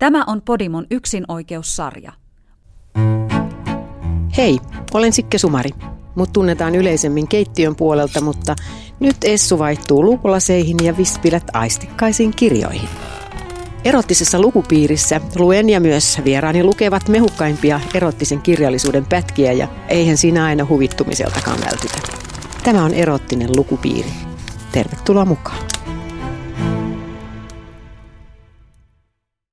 Tämä on Podimon yksinoikeussarja. Hei, olen Sikke Sumari. Mut tunnetaan yleisemmin keittiön puolelta, mutta nyt Essu vaihtuu lukulaseihin ja vispilät aistikkaisiin kirjoihin. Erottisessa lukupiirissä luen ja myös vieraani lukevat mehukkaimpia erottisen kirjallisuuden pätkiä ja eihän siinä aina huvittumiseltakaan vältytä. Tämä on erottinen lukupiiri. Tervetuloa mukaan.